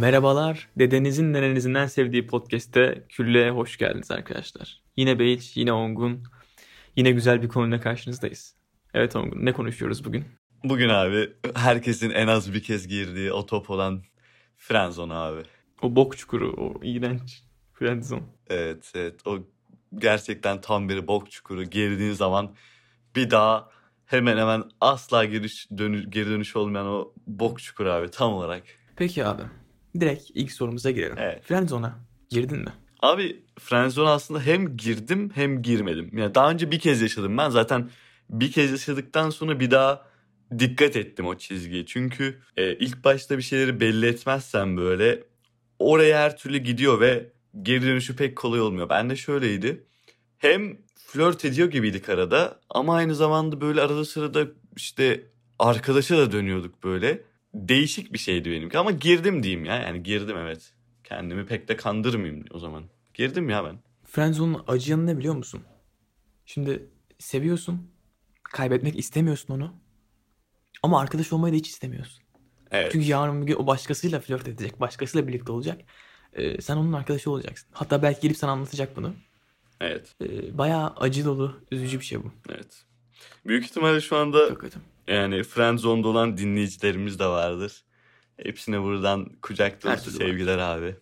Merhabalar. Dedenizin nenenizin en sevdiği podcast'te Külle'ye hoş geldiniz arkadaşlar. Yine Beyiç, yine Ongun. Yine güzel bir konuyla karşınızdayız. Evet Ongun, ne konuşuyoruz bugün? Bugün abi herkesin en az bir kez girdiği o top olan Frenzone abi. O bok çukuru, o iğrenç friendzone. Evet evet o gerçekten tam bir bok çukuru. Girdiğin zaman bir daha hemen hemen asla giriş dönü, geri dönüş olmayan o bok çukuru abi tam olarak. Peki abi, direkt ilk sorumuza girelim. Evet. Friendzone'a girdin mi? Abi Frenzone aslında hem girdim hem girmedim. Yani daha önce bir kez yaşadım ben zaten bir kez yaşadıktan sonra bir daha dikkat ettim o çizgiye. Çünkü e, ilk başta bir şeyleri belli etmezsen böyle oraya her türlü gidiyor ve geri dönüşü pek kolay olmuyor. Ben de şöyleydi. Hem flört ediyor gibiydik arada ama aynı zamanda böyle arada sırada işte arkadaşa da dönüyorduk böyle. Değişik bir şeydi benimki ama girdim diyeyim ya. Yani girdim evet. Kendimi pek de kandırmayayım o zaman. Girdim ya ben. Friendzone'un acı yanı ne biliyor musun? Şimdi seviyorsun, kaybetmek istemiyorsun onu. Ama arkadaş olmayı da hiç istemiyorsun. Evet. Çünkü yarın bir gün o başkasıyla flört edecek, başkasıyla birlikte olacak. Ee, sen onun arkadaşı olacaksın. Hatta belki gelip sana anlatacak bunu. Evet. Ee, bayağı acı dolu, üzücü bir şey bu. Evet. Büyük ihtimalle şu anda Çok kötü. Yani Friendzone'da olan dinleyicilerimiz de vardır. Hepsine buradan kucak dolusu türlü var. sevgiler abi.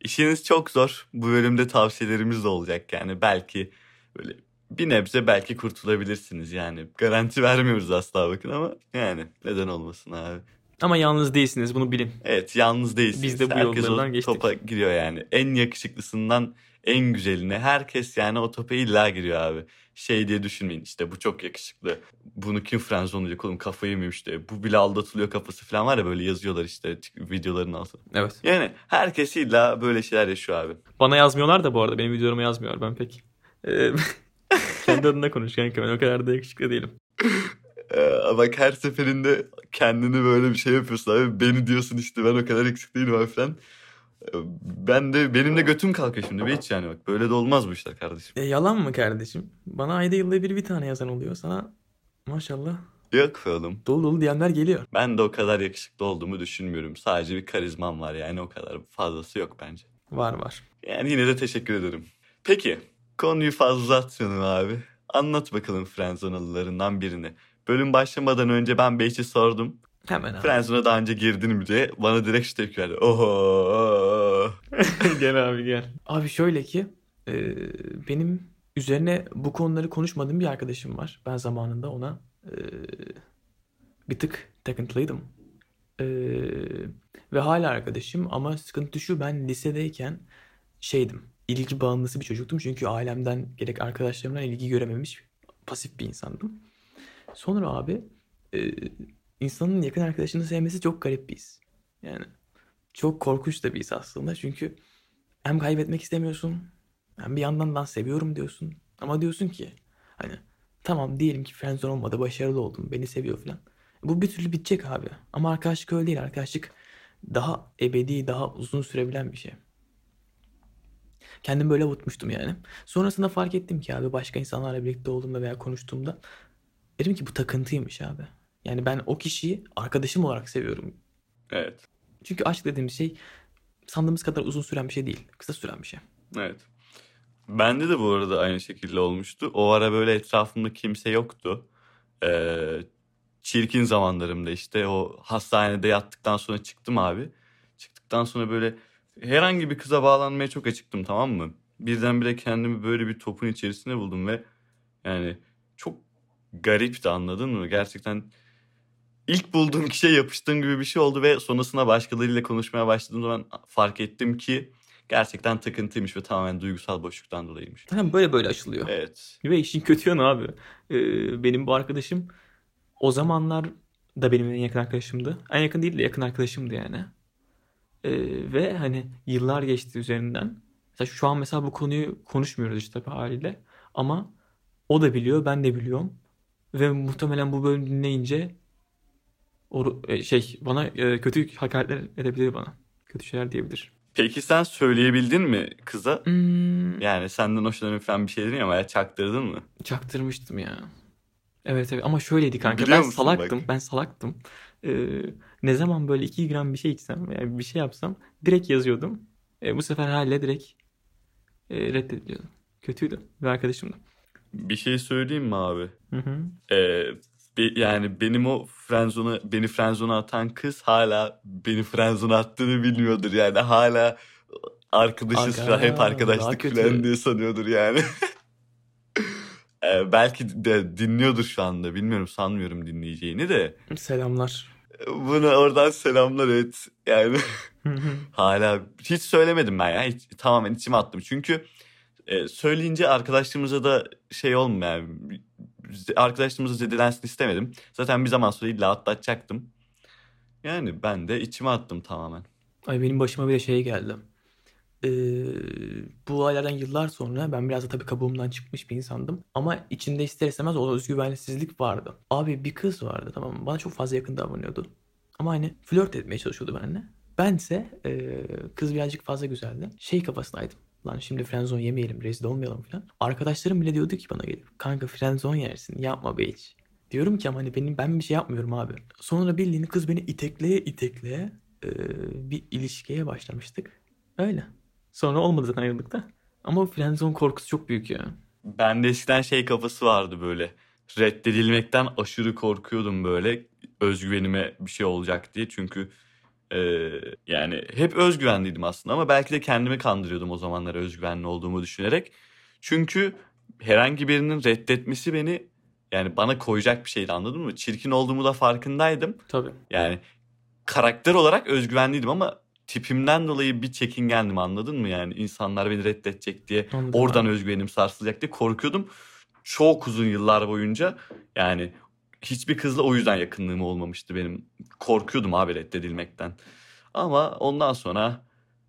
İşiniz çok zor. Bu bölümde tavsiyelerimiz de olacak yani. Belki böyle bir nebze belki kurtulabilirsiniz yani. Garanti vermiyoruz asla bakın ama yani neden olmasın abi. Ama yalnız değilsiniz, bunu bilin. Evet yalnız değilsiniz. Biz de bu Herkes yollardan geçtik. topa giriyor yani. En yakışıklısından en güzeline herkes yani o topa illa giriyor abi. Şey diye düşünmeyin işte bu çok yakışıklı. Bunu kim frenzonlayacak oğlum kafayı mı işte. Bu bile aldatılıyor kafası falan var ya böyle yazıyorlar işte videoların altına. Evet. Yani herkes illa böyle şeyler yaşıyor abi. Bana yazmıyorlar da bu arada. Benim videolarıma yazmıyor. Ben pek... Ee, kendi adına konuş kanka. Ben o kadar da yakışıklı değilim. Ee, bak her seferinde kendini böyle bir şey yapıyorsun abi. Beni diyorsun işte ben o kadar eksik değilim abi falan. Ben de benim de götüm kalkıyor şimdi be hiç yani bak böyle de olmaz bu işler kardeşim. E, yalan mı kardeşim? Bana ayda yılda bir bir tane yazan oluyor. Sana maşallah Yok be oğlum. dolu dolu diyenler geliyor. Ben de o kadar yakışıklı olduğumu düşünmüyorum. Sadece bir karizmam var yani o kadar fazlası yok bence. Var var. Yani yine de teşekkür ederim. Peki konuyu fazla uzatmayalım abi. Anlat bakalım Frenzonalılarından birini. Bölüm başlamadan önce ben Beyç'e sordum. Hemen abi. Frenzona daha önce girdin mi diye. Bana direkt şu tepki verdi. Oho. gel abi gel. Abi şöyle ki e, benim üzerine bu konuları konuşmadığım bir arkadaşım var. Ben zamanında ona e, bir tık takıntılıydım. E, ve hala arkadaşım ama sıkıntı şu ben lisedeyken şeydim. ilgi bağımlısı bir çocuktum. Çünkü ailemden gerek arkadaşlarımdan ilgi görememiş pasif bir insandım. Sonra abi e, insanın yakın arkadaşını sevmesi çok garip bir his. Yani çok korkunç da bir his aslında. Çünkü hem kaybetmek istemiyorsun hem bir yandan dan seviyorum diyorsun. Ama diyorsun ki hani tamam diyelim ki friendzone olmadı başarılı oldum beni seviyor falan. Bu bir türlü bitecek abi. Ama arkadaşlık öyle değil. Arkadaşlık daha ebedi, daha uzun sürebilen bir şey. Kendim böyle avutmuştum yani. Sonrasında fark ettim ki abi başka insanlarla birlikte olduğumda veya konuştuğumda dedim ki bu takıntıymış abi. Yani ben o kişiyi arkadaşım olarak seviyorum. evet. Çünkü aşk dediğimiz şey sandığımız kadar uzun süren bir şey değil. Kısa süren bir şey. Evet. Bende de bu arada aynı şekilde olmuştu. O ara böyle etrafımda kimse yoktu. Ee, çirkin zamanlarımda işte o hastanede yattıktan sonra çıktım abi. Çıktıktan sonra böyle herhangi bir kıza bağlanmaya çok açıktım tamam mı? Birdenbire kendimi böyle bir topun içerisinde buldum ve yani çok garipti anladın mı? Gerçekten ilk bulduğum kişiye yapıştığım gibi bir şey oldu ve sonrasında başkalarıyla konuşmaya başladığım zaman fark ettim ki gerçekten takıntıymış ve tamamen duygusal boşluktan dolayıymış. Tamam böyle böyle aşılıyor. Evet. Ve işin kötü yanı abi. Ee, benim bu arkadaşım o zamanlar da benim en yakın arkadaşımdı. En yakın değil de yakın arkadaşımdı yani. Ee, ve hani yıllar geçti üzerinden. Mesela şu an mesela bu konuyu konuşmuyoruz işte tabii haliyle. Ama o da biliyor, ben de biliyorum. Ve muhtemelen bu bölümü dinleyince o, e, şey bana e, kötü hakaretler edebilir bana. Kötü şeyler diyebilir. Peki sen söyleyebildin mi kıza? Hmm, Yani senden hoşlanıyor falan bir şey dedin ama ya çaktırdın mı? çaktırmıştım ya. Evet evet ama şöyleydi kanka Biliyor ben salaktım bak? ben salaktım. Ee, ne zaman böyle 2 gram bir şey içsem yani bir şey yapsam direkt yazıyordum. Ee, bu sefer hala direkt e, reddediliyordum. Kötüydü bir arkadaşım da. Bir şey söyleyeyim mi abi? Hı hı. Ee, be- yani benim o friendzone'a beni friendzone'a atan kız hala beni friendzone'a attığını bilmiyordur. Yani hala arkadaşız Aga, hep arkadaşlık falan diye sanıyordur yani. Ee, belki de dinliyordur şu anda. Bilmiyorum sanmıyorum dinleyeceğini de. Selamlar. buna oradan selamlar et yani hala hiç söylemedim ben ya. Hiç, tamamen içime attım. Çünkü e, söyleyince arkadaşlığımıza da şey olmuyor yani arkadaşlığımızı zedelensin istemedim. Zaten bir zaman sonra illa atlatacaktım. Yani ben de içime attım tamamen. Ay benim başıma bir de şey geldi. Ee, bu olaylardan yıllar sonra ben biraz da tabii kabuğumdan çıkmış bir insandım. Ama içinde ister istemez o özgüvensizlik vardı. Abi bir kız vardı tamam? Bana çok fazla yakın davranıyordu. Ama hani flört etmeye çalışıyordu benimle. Bense e, kız birazcık fazla güzeldi. Şey kafasındaydım. Lan şimdi frenzon yemeyelim, rezil olmayalım falan. Arkadaşlarım bile diyordu ki bana gelip kanka frenzon yersin yapma be hiç. Diyorum ki ama hani benim ben bir şey yapmıyorum abi. Sonra bildiğin kız beni itekleye itekleye e, bir ilişkiye başlamıştık. Öyle. Sonra olmadı zaten ayrıldıkta. Ama frenzone korkusu çok büyük ya. Bende eskiden şey kafası vardı böyle. Reddedilmekten aşırı korkuyordum böyle. Özgüvenime bir şey olacak diye. Çünkü e, yani hep özgüvenliydim aslında ama belki de kendimi kandırıyordum o zamanlar özgüvenli olduğumu düşünerek. Çünkü herhangi birinin reddetmesi beni yani bana koyacak bir şeydi anladın mı? Çirkin olduğumu da farkındaydım. Tabii. Yani karakter olarak özgüvenliydim ama tipimden dolayı bir çekingendim anladın mı? Yani insanlar beni reddedecek diye Anladım oradan abi. özgüvenim sarsılacak diye korkuyordum. Çok uzun yıllar boyunca yani hiçbir kızla o yüzden yakınlığım olmamıştı benim. Korkuyordum abi reddedilmekten. Ama ondan sonra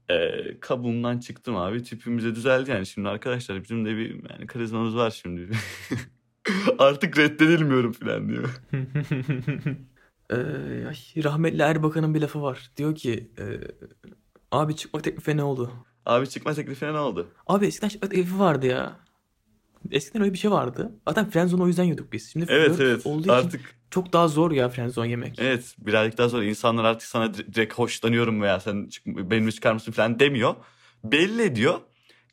e, kabuğumdan çıktım abi. Tipimiz de düzeldi yani. Şimdi arkadaşlar bizim de bir yani karizmamız var şimdi. Artık reddedilmiyorum falan diyor. Ee, ay, rahmetli Erbakan'ın bir lafı var. Diyor ki e, abi çıkma teklifi ne oldu? Abi çıkma teklifine ne oldu? Abi eskiden çıkma teklifi vardı ya. Eskiden öyle bir şey vardı. Zaten frenzone o yüzden yiyorduk biz. Şimdi Evet evet olduğu için artık çok daha zor ya frenzone yemek. evet birazcık daha sonra insanlar artık sana dire- direkt hoşlanıyorum veya sen benimle çıkar mısın falan demiyor. Belli ediyor.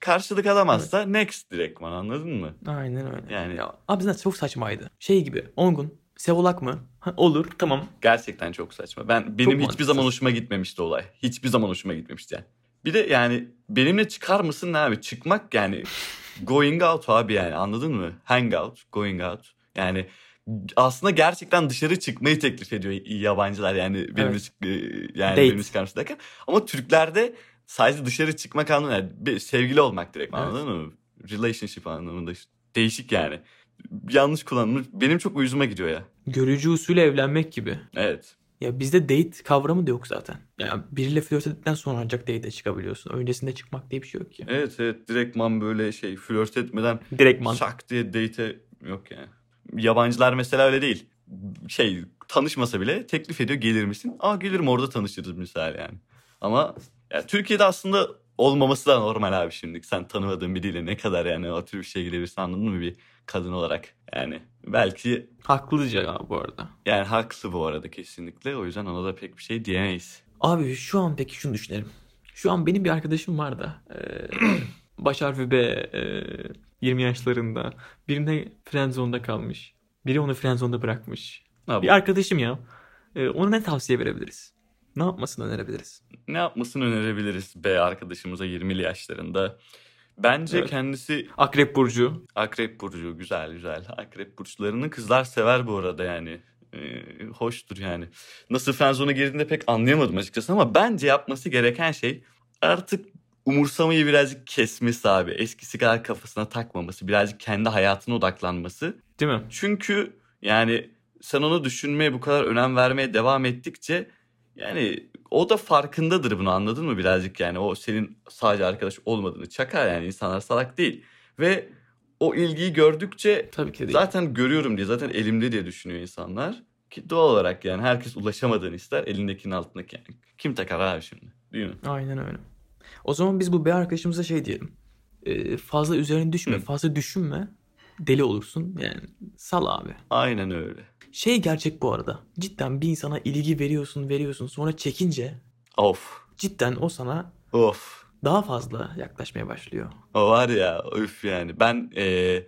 Karşılık alamazsa next direktman anladın mı? Aynen öyle. Yani- Ya, abi zaten çok saçmaydı. Şey gibi Ongun, Sevolak mı? Ha, olur tamam. Gerçekten çok saçma. Ben benim hiçbir mantıksız. zaman hoşuma gitmemişti olay. Hiçbir zaman hoşuma gitmemişti yani. Bir de yani benimle çıkar mısın ne abi? Çıkmak yani going out abi yani anladın mı? Hang out, going out. Yani aslında gerçekten dışarı çıkmayı teklif ediyor yabancılar yani benimle Evet. e, yani Date. derken. Ama Türklerde sadece dışarı çıkmak anlamında yani bir sevgili olmak direkt Evet. anladın mı? Relationship anlamında işte. değişik yani. Yanlış kullanılmış. Benim çok uyuzuma gidiyor ya. Görücü usulü evlenmek gibi. Evet. Ya bizde date kavramı da yok zaten. Yani biriyle flört ettikten sonra ancak date'e çıkabiliyorsun. Öncesinde çıkmak diye bir şey yok ki. Evet evet direktman böyle şey flört etmeden Direktman. şak diye date yok yani. Yabancılar mesela öyle değil. Şey tanışmasa bile teklif ediyor gelir misin? Aa gelirim orada tanışırız misal yani. Ama ya, Türkiye'de aslında olmaması da normal abi şimdi. Sen tanımadığın biriyle ne kadar yani o tür bir şeye girebilirsin anladın mı bir kadın olarak. Yani belki Haklıca ya bu arada. yani haklı bu arada kesinlikle. O yüzden ona da pek bir şey diyemeyiz. Abi şu an peki şunu düşünelim. Şu an benim bir arkadaşım var da eee, baş harfi B eee, 20 yaşlarında birine friendzone'da kalmış. Biri onu friendzone'da bırakmış. Ha, Bir arkadaşım ya. Eee, ona ne tavsiye verebiliriz? Ne yapmasını önerebiliriz? ne yapmasını önerebiliriz be arkadaşımıza 20'li yaşlarında. Bence Evet. kendisi Akrep Burcu. Akrep burcu güzel güzel. Akrep burçlarını kızlar sever bu arada yani. Ee, hoştur yani. Nasıl frenzona girdiğinde pek anlayamadım açıkçası ama bence yapması gereken şey artık umursamayı birazcık kesmesi abi. Eskisi kadar kafasına takmaması, birazcık kendi hayatına odaklanması. Değil mi? Çünkü yani sen onu düşünmeye bu kadar önem vermeye devam ettikçe yani o da farkındadır bunu anladın mı birazcık yani o senin sadece arkadaş olmadığını çakar yani insanlar salak değil ve o ilgiyi gördükçe Tabii ki de değil. zaten görüyorum diye zaten elimde diye düşünüyor insanlar ki doğal olarak yani herkes ulaşamadığını ister elindekinin altındaki yani kim takar abi şimdi değil mi? Aynen öyle. O zaman biz bu B arkadaşımıza şey diyelim. Eee, fazla üzerine düşme, Hı. fazla düşünme. deli olursun. Yani sal abi. Aynen öyle. Şey gerçek bu arada. Cidden bir insana ilgi veriyorsun veriyorsun sonra çekince Of. cidden o sana Of. daha fazla yaklaşmaya başlıyor. O var ya üf yani. Ben eee,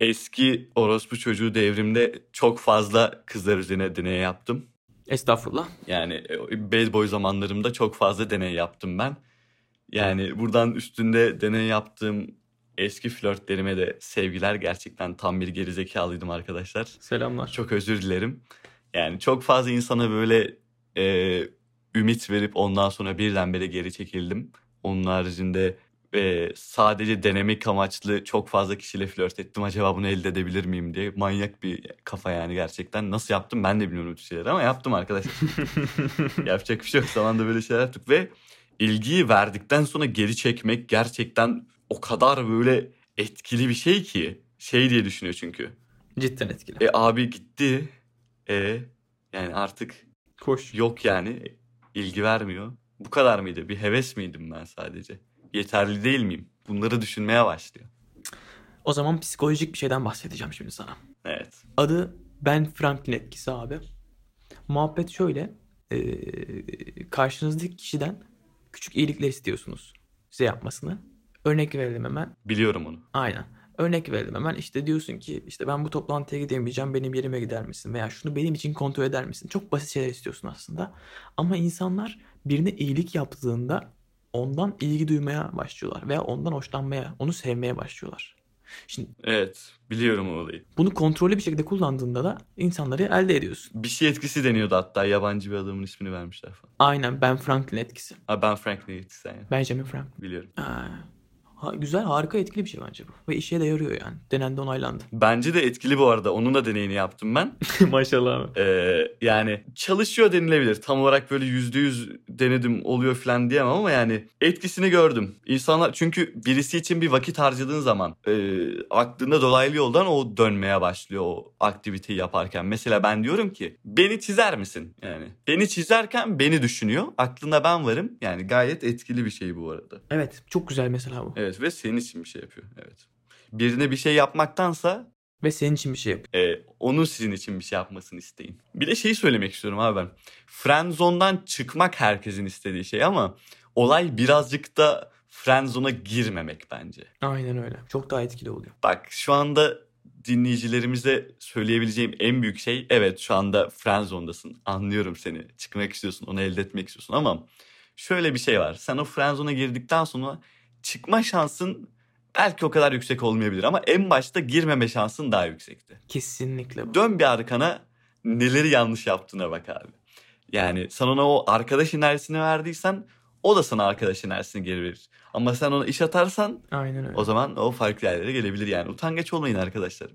eski orospu çocuğu devrimde çok fazla kızlar üzerine deney yaptım. Estağfurullah. Yani e, bad boy zamanlarımda çok fazla deney yaptım ben. Yani buradan üstünde deney yaptığım eski flörtlerime de sevgiler. Gerçekten tam bir gerizekalıydım arkadaşlar. Selamlar. Çok özür dilerim. Yani çok fazla insana böyle e, ümit verip ondan sonra birdenbire geri çekildim. Onun haricinde e, sadece denemek amaçlı çok fazla kişiyle flört ettim. Acaba bunu elde edebilir miyim diye. Manyak bir kafa yani gerçekten. Nasıl yaptım ben de bilmiyorum bu şeyleri ama yaptım arkadaşlar. Yapacak bir şey yok. Zamanında böyle şeyler yaptık ve ilgiyi verdikten sonra geri çekmek gerçekten o kadar böyle etkili bir şey ki. Şey diye düşünüyor çünkü. Cidden etkili. E abi gitti. E yani artık Koş. yok yani ilgi vermiyor. Bu kadar mıydı? Bir heves miydim ben sadece? Yeterli değil miyim? Bunları düşünmeye başlıyor. O zaman psikolojik bir şeyden bahsedeceğim şimdi sana. Evet. Adı Ben Franklin etkisi abi. Muhabbet şöyle. eee, karşınızdaki kişiden küçük iyilikler istiyorsunuz. Size yapmasını. Örnek verelim hemen. Biliyorum onu. Aynen. Örnek verelim hemen. İşte diyorsun ki işte ben bu toplantıya gidemeyeceğim. Benim yerime gider misin? Veya şunu benim için kontrol eder misin? Çok basit şeyler istiyorsun aslında. Ama insanlar birine iyilik yaptığında ondan ilgi duymaya başlıyorlar. Veya ondan hoşlanmaya, onu sevmeye başlıyorlar. Şimdi Evet. Biliyorum o olayı. bunu kontrollü bir şekilde kullandığında da insanları elde ediyorsun. Bir şey etkisi deniyordu hatta. Yabancı bir adamın ismini vermişler falan. Aynen Ben Franklin etkisi. Ha, ben Franklin etkisi yani. Benjamin Franklin. Biliyorum. Ha, ha, güzel, harika, etkili bir şey bence bu. Ve işe de yarıyor yani. Denendi, onaylandı. Bence de etkili bu arada. Onun da deneyini yaptım ben. Maşallah abi. Ee, yani çalışıyor denilebilir. Tam olarak böyle yüzde yüz denedim oluyor falan diyemem ama yani etkisini gördüm. İnsanlar çünkü birisi için bir vakit harcadığın zaman e, aklında dolaylı yoldan o dönmeye başlıyor o aktiviteyi yaparken. Mesela ben diyorum ki beni çizer misin? Yani beni çizerken beni düşünüyor. Aklında ben varım. Yani gayet etkili bir şey bu arada. Evet, çok güzel mesela bu. Evet ve senin için bir şey yapıyor. Evet. Birine bir şey yapmaktansa Ve senin için bir şey yapıyor. e, onun sizin için bir şey yapmasını isteyin. Bir de şeyi söylemek istiyorum abi ben. Friendzone'dan çıkmak herkesin istediği şey ama olay birazcık da friendzone'a girmemek bence. Aynen öyle. Çok daha etkili oluyor. Bak şu anda dinleyicilerimize söyleyebileceğim en büyük şey evet şu anda friendzone'dasın. Anlıyorum seni. Çıkmak istiyorsun, onu elde etmek istiyorsun ama şöyle bir şey var. Sen o friendzone'a girdikten sonra çıkma şansın belki o kadar yüksek olmayabilir ama en başta girmeme şansın daha yüksekti. Kesinlikle. Dön bir arkana neleri yanlış yaptığına bak abi. Yani sen ona o arkadaş enerjisini verdiysen o da sana arkadaş enerjisini geri verir. Ama sen ona iş atarsan Aynen öyle. o zaman o farklı yerlere gelebilir yani. Utangaç olmayın arkadaşlar.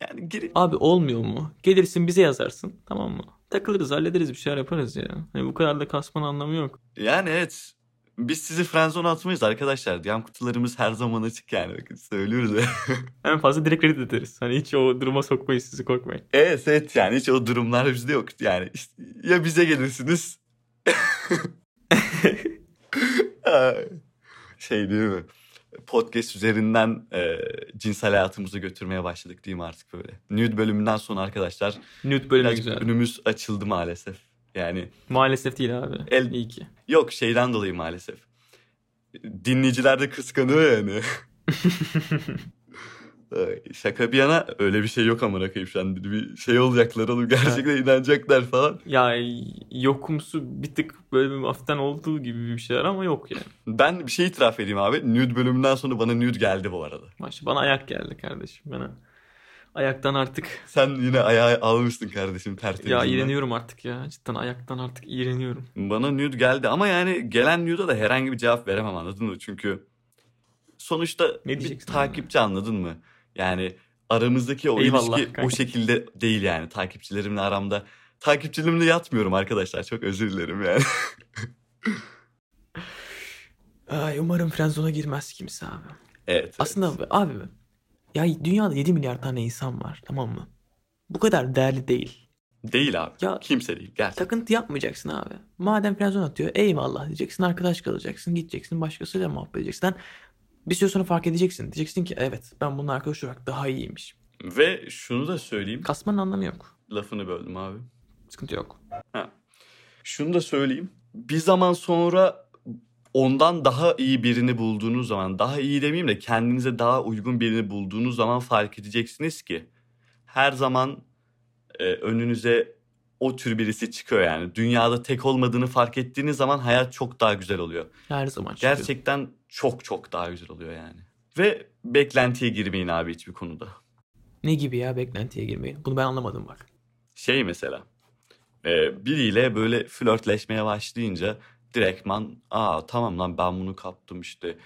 Yani girin. Abi olmuyor mu? Gelirsin bize yazarsın. Tamam mı? Takılırız, hallederiz bir şeyler yaparız ya. Hani bu kadar da kasmanın anlamı yok. Yani evet. Biz sizi friendzone atmayız arkadaşlar. DM kutularımız her zaman açık yani. Bakın söylüyoruz ya. En fazla direkt reddet ederiz. Hani hiç o duruma sokmayız sizi korkmayın. evet evet yani hiç o durumlar bizde yok. Yani işte ya bize gelirsiniz. Şey değil mi? Podcast üzerinden e, cinsel hayatımızı götürmeye başladık değil mi artık böyle? Nude bölümünden sonra arkadaşlar Nude bölümü güzel. önümüz açıldı maalesef. Yani Maalesef değil abi. El- İyi ki. yok şeyden dolayı maalesef. Dinleyiciler de kıskanıyor yani. Şaka bir yana öyle bir şey yok amına koyayım şu an bir şey olacaklar oğlum gerçekten inanacaklar falan. Ya yokumsu bir tık böyle bir hafiften olduğu gibi bir şeyler ama yok yani. Ben bir şey itiraf edeyim abi. Nude bölümünden sonra bana nude geldi bu arada. Maşallah bana ayak geldi kardeşim. Bana ayaktan artık Sen yine ayağı almıştın kardeşim tertemiz. ya iğreniyorum artık ya. Cidden ayaktan artık iğreniyorum. Bana nude geldi ama yani gelen nude'a da herhangi bir cevap veremem anladın mı? Çünkü sonuçta Ne bir takipçi anladın mı? Yani aramızdaki o Eyvallah ilişki kanka. o şekilde değil yani takipçilerimle aramda. Takipçilerimle yatmıyorum arkadaşlar çok özür dilerim yani. Ay, umarım Friendzone'a girmez kimse abi. evet. evet. Aslında abi, abi ya dünyada 7 milyar tane insan var tamam mı? Bu kadar değerli değil. Değil abi. Ya- Kimse değil gerçekten. Takıntı yapmayacaksın abi. Madem friendzone atıyor eyvallah diyeceksin arkadaş kalacaksın gideceksin başkasıyla muhabbet edeceksin. Lan Bir süre sonra fark edeceksin. Diyeceksin ki evet ben bunun arkadaş olarak daha iyiymiş. Ve şunu da söyleyeyim. Kasmanın anlamı yok. Lafını böldüm abi. Sıkıntı yok. Şunu da söyleyeyim. Bir zaman sonra ondan daha iyi birini bulduğunuz zaman, daha iyi demeyeyim de kendinize daha uygun birini bulduğunuz zaman fark edeceksiniz ki her zaman e, önünüze o tür birisi çıkıyor yani. Dünyada tek olmadığını fark ettiğiniz zaman hayat çok daha güzel oluyor. Her zaman çıkıyor. Gerçekten çok çok daha güzel oluyor yani. Ve beklentiye girmeyin abi hiçbir konuda. Ne gibi ya beklentiye girmeyin? Bunu ben anlamadım bak. Şey mesela e, biriyle böyle flörtleşmeye başlayınca direktman aa tamam lan ben bunu kaptım işte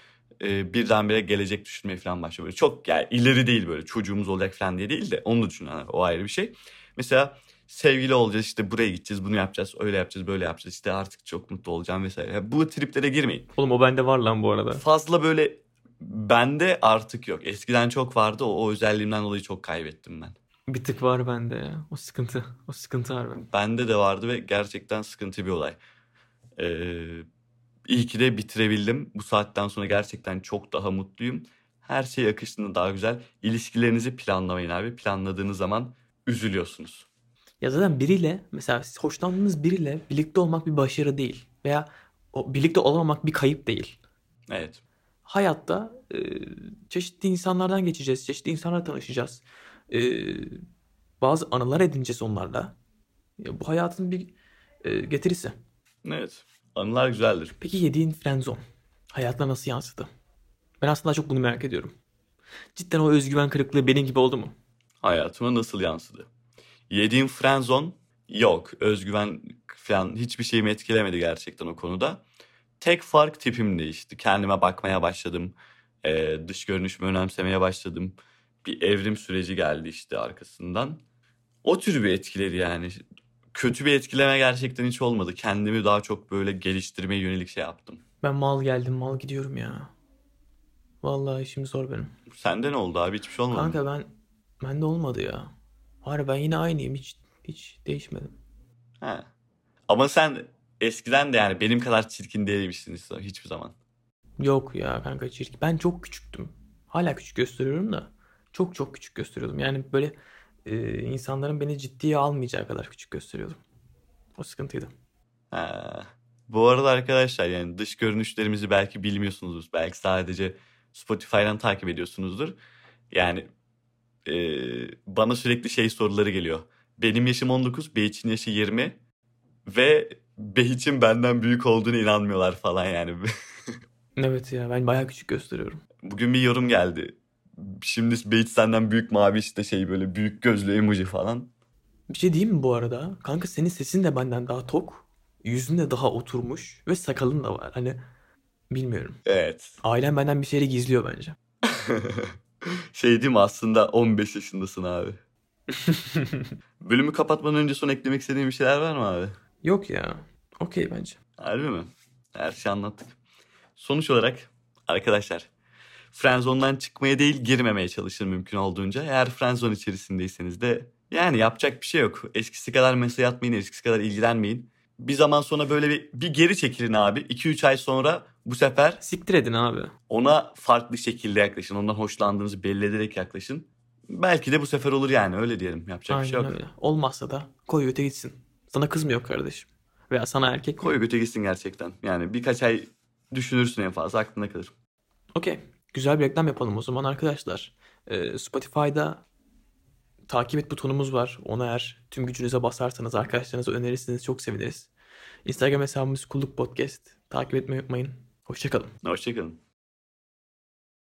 e, birdenbire gelecek düşünmeye falan başlıyor. Böyle çok yani ileri değil böyle çocuğumuz olacak falan diye değil de onu da düşün yani, o ayrı bir şey. Mesela sevgili olacağız işte buraya gideceğiz bunu yapacağız öyle yapacağız böyle yapacağız işte artık çok mutlu olacağım vesaire. Yani bu triplere girmeyin. Oğlum o bende var lan bu arada. Fazla böyle bende artık yok. Eskiden çok vardı o, o özelliğimden dolayı çok kaybettim ben. Bir tık var bende ya. O sıkıntı. O sıkıntı var bende. Bende de vardı ve gerçekten sıkıntı bir olay. Ee, iyi ki de bitirebildim. Bu saatten sonra gerçekten çok daha mutluyum. Her şey akışında daha güzel. İlişkilerinizi planlamayın abi. Planladığınız zaman üzülüyorsunuz. Ya zaten biriyle mesela siz hoşlandığınız biriyle birlikte olmak bir başarı değil. Veya o birlikte olamamak bir kayıp değil. Evet. Hayatta e, çeşitli insanlardan geçeceğiz. Çeşitli insanlarla tanışacağız. E, bazı anılar edineceğiz onlarla. Ya bu hayatın bir e, getirisi. Evet. Anılar güzeldir. Peki yediğin frenzon hayatına nasıl yansıdı? Ben aslında çok bunu merak ediyorum. Cidden o özgüven kırıklığı benim gibi oldu mu? Hayatıma nasıl yansıdı? Yediğim frenzon yok. Özgüven falan hiçbir şeyimi etkilemedi gerçekten o konuda. Tek fark tipim değişti. Kendime bakmaya başladım. Ee, dış görünüşümü önemsemeye başladım. Bir evrim süreci geldi işte arkasından. O tür bir etkileri yani. Kötü bir etkileme gerçekten hiç olmadı. Kendimi daha çok böyle geliştirmeye yönelik şey yaptım. Ben mal geldim mal gidiyorum ya. Vallahi işim zor benim. Sende ne oldu abi? Hiçbir şey olmadı? Kanka ben ben de olmadı ya. Var ben yine aynıyım hiç hiç değişmedim. He. Ama sen eskiden de yani benim kadar çirkin değilmişsin hiçbir zaman. Yok ya kanka çirkin. Ben çok küçüktüm. Hala küçük gösteriyorum da. Çok çok küçük gösteriyordum. Yani böyle e, insanların beni ciddiye almayacağı kadar küçük gösteriyordum. O sıkıntıydı. Ha. Bu arada arkadaşlar yani dış görünüşlerimizi belki bilmiyorsunuzdur. Belki sadece Spotify'dan takip ediyorsunuzdur. Yani e, bana sürekli şey soruları geliyor. Benim yaşım 19, Behiç'in yaşı 20 ve Behiç'in benden büyük olduğunu inanmıyorlar falan yani. Evet ya ben bayağı küçük gösteriyorum. Bugün bir yorum geldi. Şimdi Behiç senden büyük mavi işte şey böyle büyük gözlü emoji falan. Bir şey diyeyim mi bu arada? Kanka senin sesin de benden daha tok. Yüzün de daha oturmuş. Ve sakalın da var. Hani bilmiyorum. Evet. Ailem benden bir şeyleri gizliyor bence. şey değil mi aslında 15 yaşındasın abi. Bölümü kapatmadan önce son eklemek istediğin bir şeyler var mı abi? Yok ya. Okey bence. Harbi mi? Her şeyi anlattık. Sonuç olarak arkadaşlar Friendzone'dan çıkmaya değil girmemeye çalışın mümkün olduğunca. Eğer Friendzone içerisindeyseniz de yani yapacak bir şey yok. Eskisi kadar mesaj atmayın, eskisi kadar ilgilenmeyin. Bir zaman sonra böyle bir, bir geri çekilin abi. 2-3 ay sonra bu sefer Siktir edin abi. ona farklı şekilde yaklaşın. Ondan hoşlandığınızı belli ederek yaklaşın. Belki de bu sefer olur yani öyle diyelim. Yapacak bir şey Aynen yok. öyle. Olmazsa da koy öte gitsin. Sana kız mı yok kardeşim? Veya sana erkek mi? Koy göte gitsin gerçekten. Yani birkaç ay düşünürsün en fazla aklına kalır. Okey. Güzel bir reklam yapalım o zaman arkadaşlar. Ee, Spotify'da takip et butonumuz var. Ona eğer tüm gücünüze basarsanız arkadaşlarınıza önerirseniz çok seviniriz. Instagram hesabımız Kulluk Podcast. Takip etmeyi unutmayın. Hoşçakalın. Hoşçakalın.